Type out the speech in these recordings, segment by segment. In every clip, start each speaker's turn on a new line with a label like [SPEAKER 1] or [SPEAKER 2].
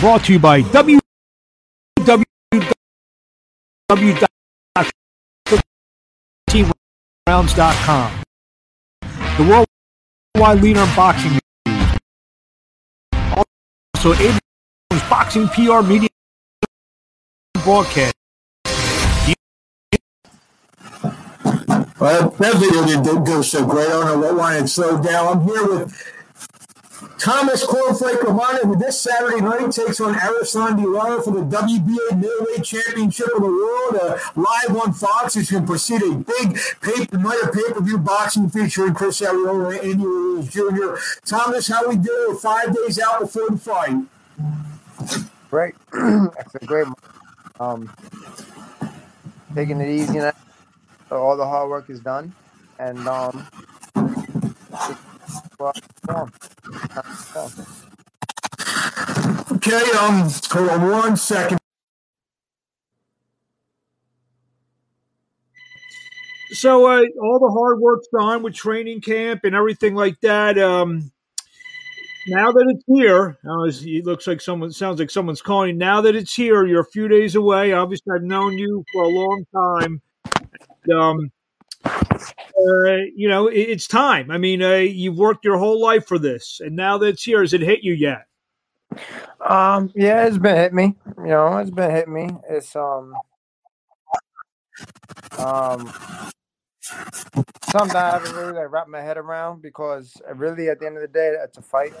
[SPEAKER 1] brought to you by www.teamrounds.com, the worldwide leader in boxing news. Also, Abrams Boxing PR Media Broadcast.
[SPEAKER 2] Well, that video didn't go so great. I don't know what wanted slowed down. I'm here with Thomas Cornflake LaManna, who this Saturday night takes on Erislandy Lara for the WBA Middleweight Championship of the World. Uh, live on Fox, it's going to precede a big pay-per-view boxing featuring Chris Arreola and Andy Ruiz Jr. Thomas, how we doing? Five days out before the fight.
[SPEAKER 3] Great. That's a great. Um, taking it easy now. All the hard work is done, and um, well,
[SPEAKER 2] Okay, um, hold on one second.
[SPEAKER 1] So uh, all the hard work's done with training camp and everything like that. Um, now that it's here, it looks like someone sounds like someone's calling. Now that it's here, you're a few days away. Obviously, I've known you for a long time. And, um, uh, you know, it, it's time. I mean, uh, you've worked your whole life for this, and now that it's here, has it hit you yet?
[SPEAKER 3] Um, yeah, it's been hit me. You know, it's been hit me. It's um, um, something I haven't really like wrapped my head around because really, at the end of the day, it's a fight.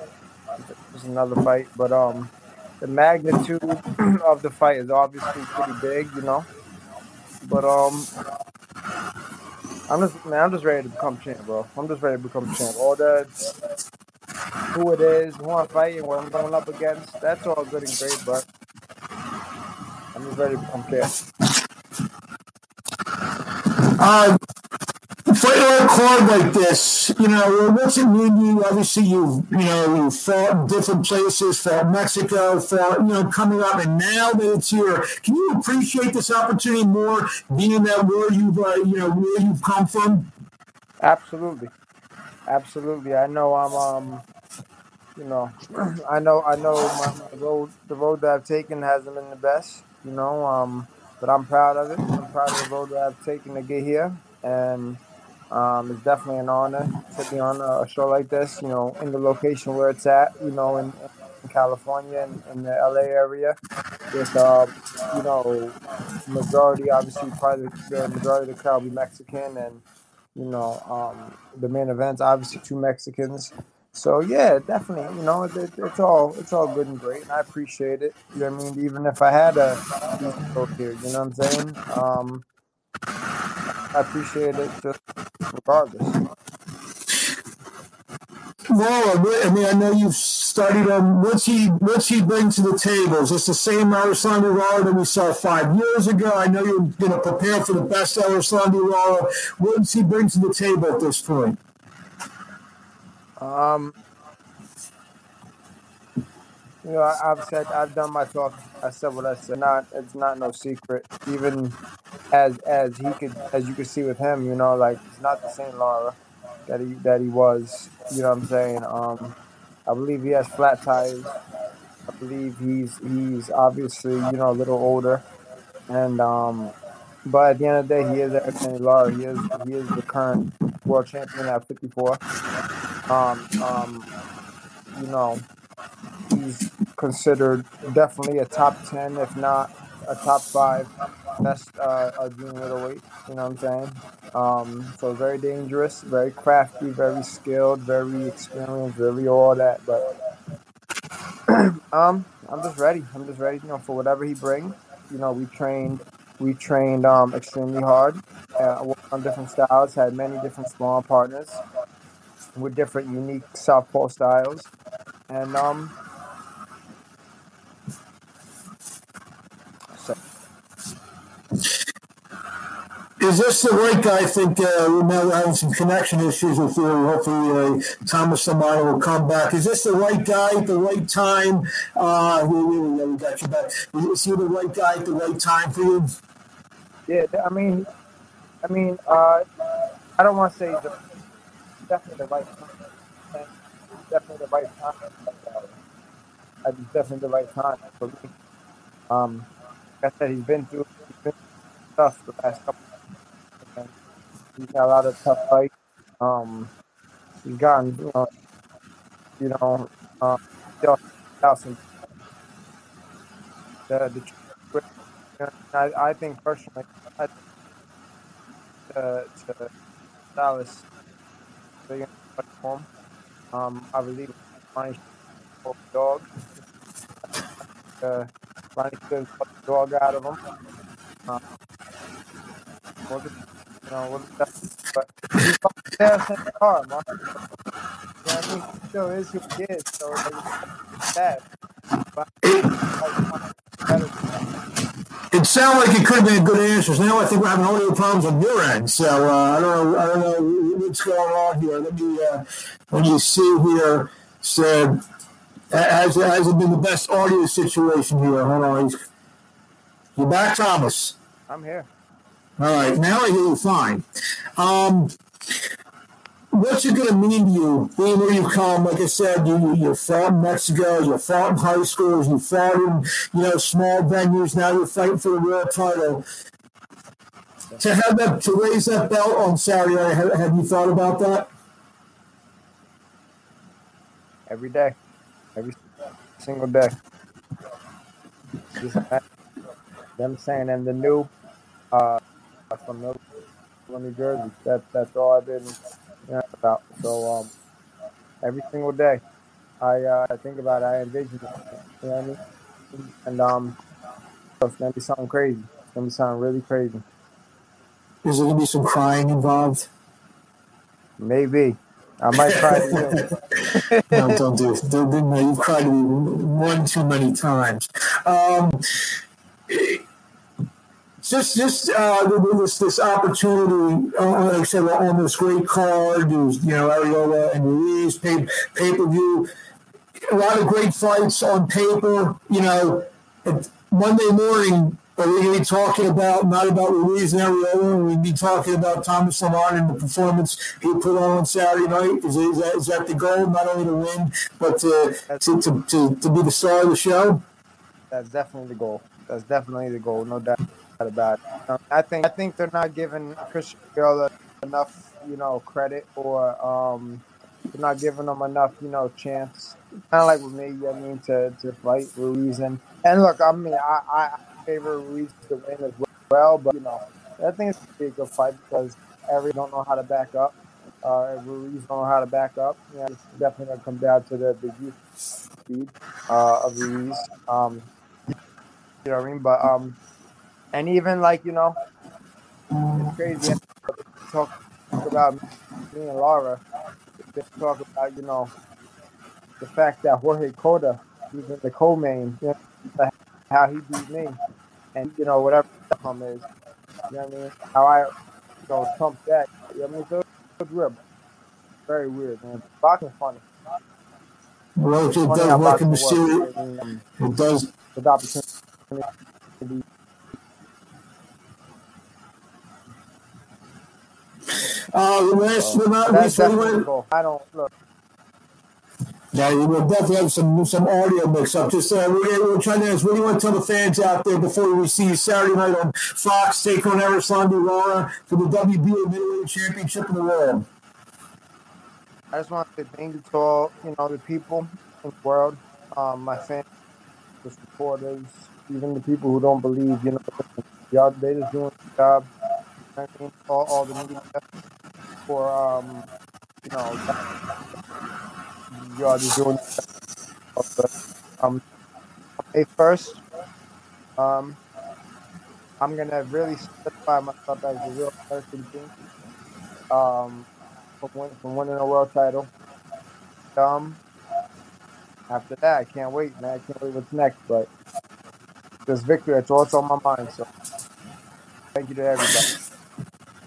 [SPEAKER 3] It's another fight, but um, the magnitude of the fight is obviously pretty big, you know. But um, I'm just man, I'm just ready to become champ, bro. I'm just ready to become champ. All that, who it is, who I'm fighting, what I'm going up against, that's all good and great, but I'm just ready to become champ.
[SPEAKER 2] A card like this, you know, what's it mean to you? Obviously, you've, you know, fought in different places, fought Mexico, fought, you know, coming up, and now that it's here, can you appreciate this opportunity more, being that where you've, uh, you know, where you've come from?
[SPEAKER 3] Absolutely, absolutely. I know I'm, um, you know, I know, I know my, my road, the road that I've taken hasn't been the best, you know, um, but I'm proud of it. I'm proud of the road that I've taken to get here, and um, it's definitely an honor to be on a show like this, you know, in the location where it's at, you know, in, in California and in the LA area. With, uh, you know, majority, obviously, probably the majority of the crowd be Mexican and, you know, um, the main events, obviously, two Mexicans. So yeah, definitely, you know, it, it, it's all it's all good and great, and I appreciate it. You know I mean? Even if I had a here, you know what I'm saying? Um, I appreciate it just regardless.
[SPEAKER 2] Well, I mean, I know you've studied him. What's he What's he bring to the table? Is this the same Erislandy Lara that we saw five years ago? I know you're going to prepare for the best Erislandy Lara. What does he bring to the table at this point?
[SPEAKER 3] Um, you know, I've said I've done my talk. I said what I said. Not it's not no secret. Even as as he could as you could see with him, you know, like it's not the same Lara that he that he was. You know what I'm saying? Um, I believe he has flat tires. I believe he's he's obviously you know a little older, and um, but at the end of the day, he is Erislandy Lara. He is he is the current world champion at 54. Um, um, you know, he's considered definitely a top 10, if not a top five best uh, junior middleweight. You know what I'm saying? Um, so very dangerous, very crafty, very skilled, very experienced, really all that. But um, I'm just ready. I'm just ready, you know, for whatever he brings. You know, we trained, we trained um extremely hard uh, on different styles. Had many different small partners with different unique southpaw styles, and um,
[SPEAKER 2] Is this the right guy? I think uh, we know we're having some connection issues with you. Hopefully, uh, Thomas LaManna will come back. Is this the right guy at the right time? Uh, we, we, we got you back. Is he the right guy at the right time for you?
[SPEAKER 3] yeah, I mean, I mean, uh, I don't want to say the definitely the right time. Definitely the right time. Definitely the right time for me. Um, like I said, he's been through, he's been through stuff the last couple. And he's got a lot of tough fights. Um, he's gotten, you know, you know, uh, out some the, the I, I think personally, I, to, to Dallas, they're home. Um, I believe my dog. Uh, Put the dog out of him. Um, we'll just, you know, we'll just, but he's fucking there in the car, man. You know I mean? He still is who he is, so it's sad. But,
[SPEAKER 2] it sounded like it could have been a good answer. Now I think we're having audio problems on your end. So uh, I don't know. I don't know what's going on here. Let me uh, let me see here. So has has it been the best audio situation here? Hold on. You back, Thomas?
[SPEAKER 3] I'm here.
[SPEAKER 2] All right. Now I hear you fine. Um, what's it going to mean to you being where you come? Like I said, you you fought in Mexico, you fought in high schools, you fought in you know small venues. Now you're fighting for the world title. To have that to raise that belt on Saturday, have, have you thought about that?
[SPEAKER 3] Every day, every single day. Just them saying and the new uh, from New Jersey. That that's all I've been yeah, about. So um, every single day, I uh, I think about it, I envision it. You know what I mean? And um, it's gonna be something crazy. It's gonna be something really crazy.
[SPEAKER 2] Is there gonna be some crying involved?
[SPEAKER 3] Maybe. I might cry
[SPEAKER 2] you. no, don't do it. Don't, don't, no, you've cried one too many times. Um, just just uh, this this opportunity, uh, like I said, on this great card, you know Arreola and Ruiz pay pay per view, a lot of great fights on paper. You know, Monday morning are we going to be talking about not about Ruiz and Arreola? We'll be talking about Thomas LaManna and the performance he put on on Saturday night. Is, is, that, is that the goal? Not only to win, but to, to, to, to, to be the star of the show.
[SPEAKER 3] That's definitely the goal. That's definitely the goal, no doubt about it. Um, I think I think they're not giving Christian Girl enough, you know, credit or um, they're not giving them enough, you know, chance. Kind of like with me, I mean, to, to fight Ruiz and and look, I mean, I, I favor Ruiz to win as well, but you know, I think it's a good fight because every don't know how to back up. Uh, Ruiz don't know how to back up. Yeah, it's definitely gonna come down to the, the youth speed uh, of Ruiz. Um, you know what I mean? But um, and even like you know, it's crazy. Talk, about me and Lara. Just talk about you know the fact that Jorge Cota, he's in the co-main, you know, how he beat me, and you know whatever the outcome is. You know what I mean? How I you know trump that. You know what I mean? So it's weird. Very weird, man. Boxing funny.
[SPEAKER 2] Well, it does work in the series. It does.
[SPEAKER 3] With opportunity
[SPEAKER 2] Uh, last but not least,
[SPEAKER 3] I don't look.
[SPEAKER 2] Yeah, we'll definitely have some some audio mix up. Just uh, we're, we're trying to ask, what do you want to tell the fans out there before we see you Saturday night on Fox take on Erislandy Lara for the WBA middleweight championship in the world?
[SPEAKER 3] I just want to say thank you to all, you know, the people in the world, um, my fans, the supporters, even the people who don't believe, you know, y'all, they just doing the job. I mean, all, all the media for um, you know, you are doing um, May first. Um, I'm gonna really solidify myself as a real person. Um, from, win, from winning a world title. Um, after that, I can't wait, man. I can't wait what's next. But this victory, it's all on my mind. So, thank you to everybody.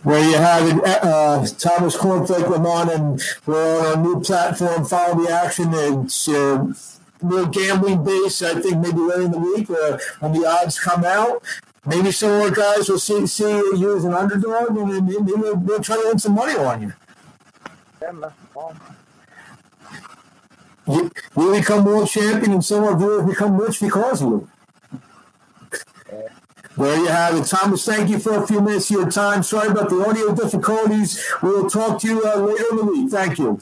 [SPEAKER 2] There you have it, uh, Thomas Cornflake LaManna, and we're on a new platform. Follow the action. It's uh, more gambling based. I think maybe later in the week uh, when the odds come out. Maybe some more guys will see see you as an underdog, and maybe they'll, they'll try to win some money on you. You, you become world champion, and some of you will become rich because of you. There you have it. Thomas, thank you for a few minutes of your time. Sorry about the audio difficulties. We will talk to you uh, later in the week. Thank you.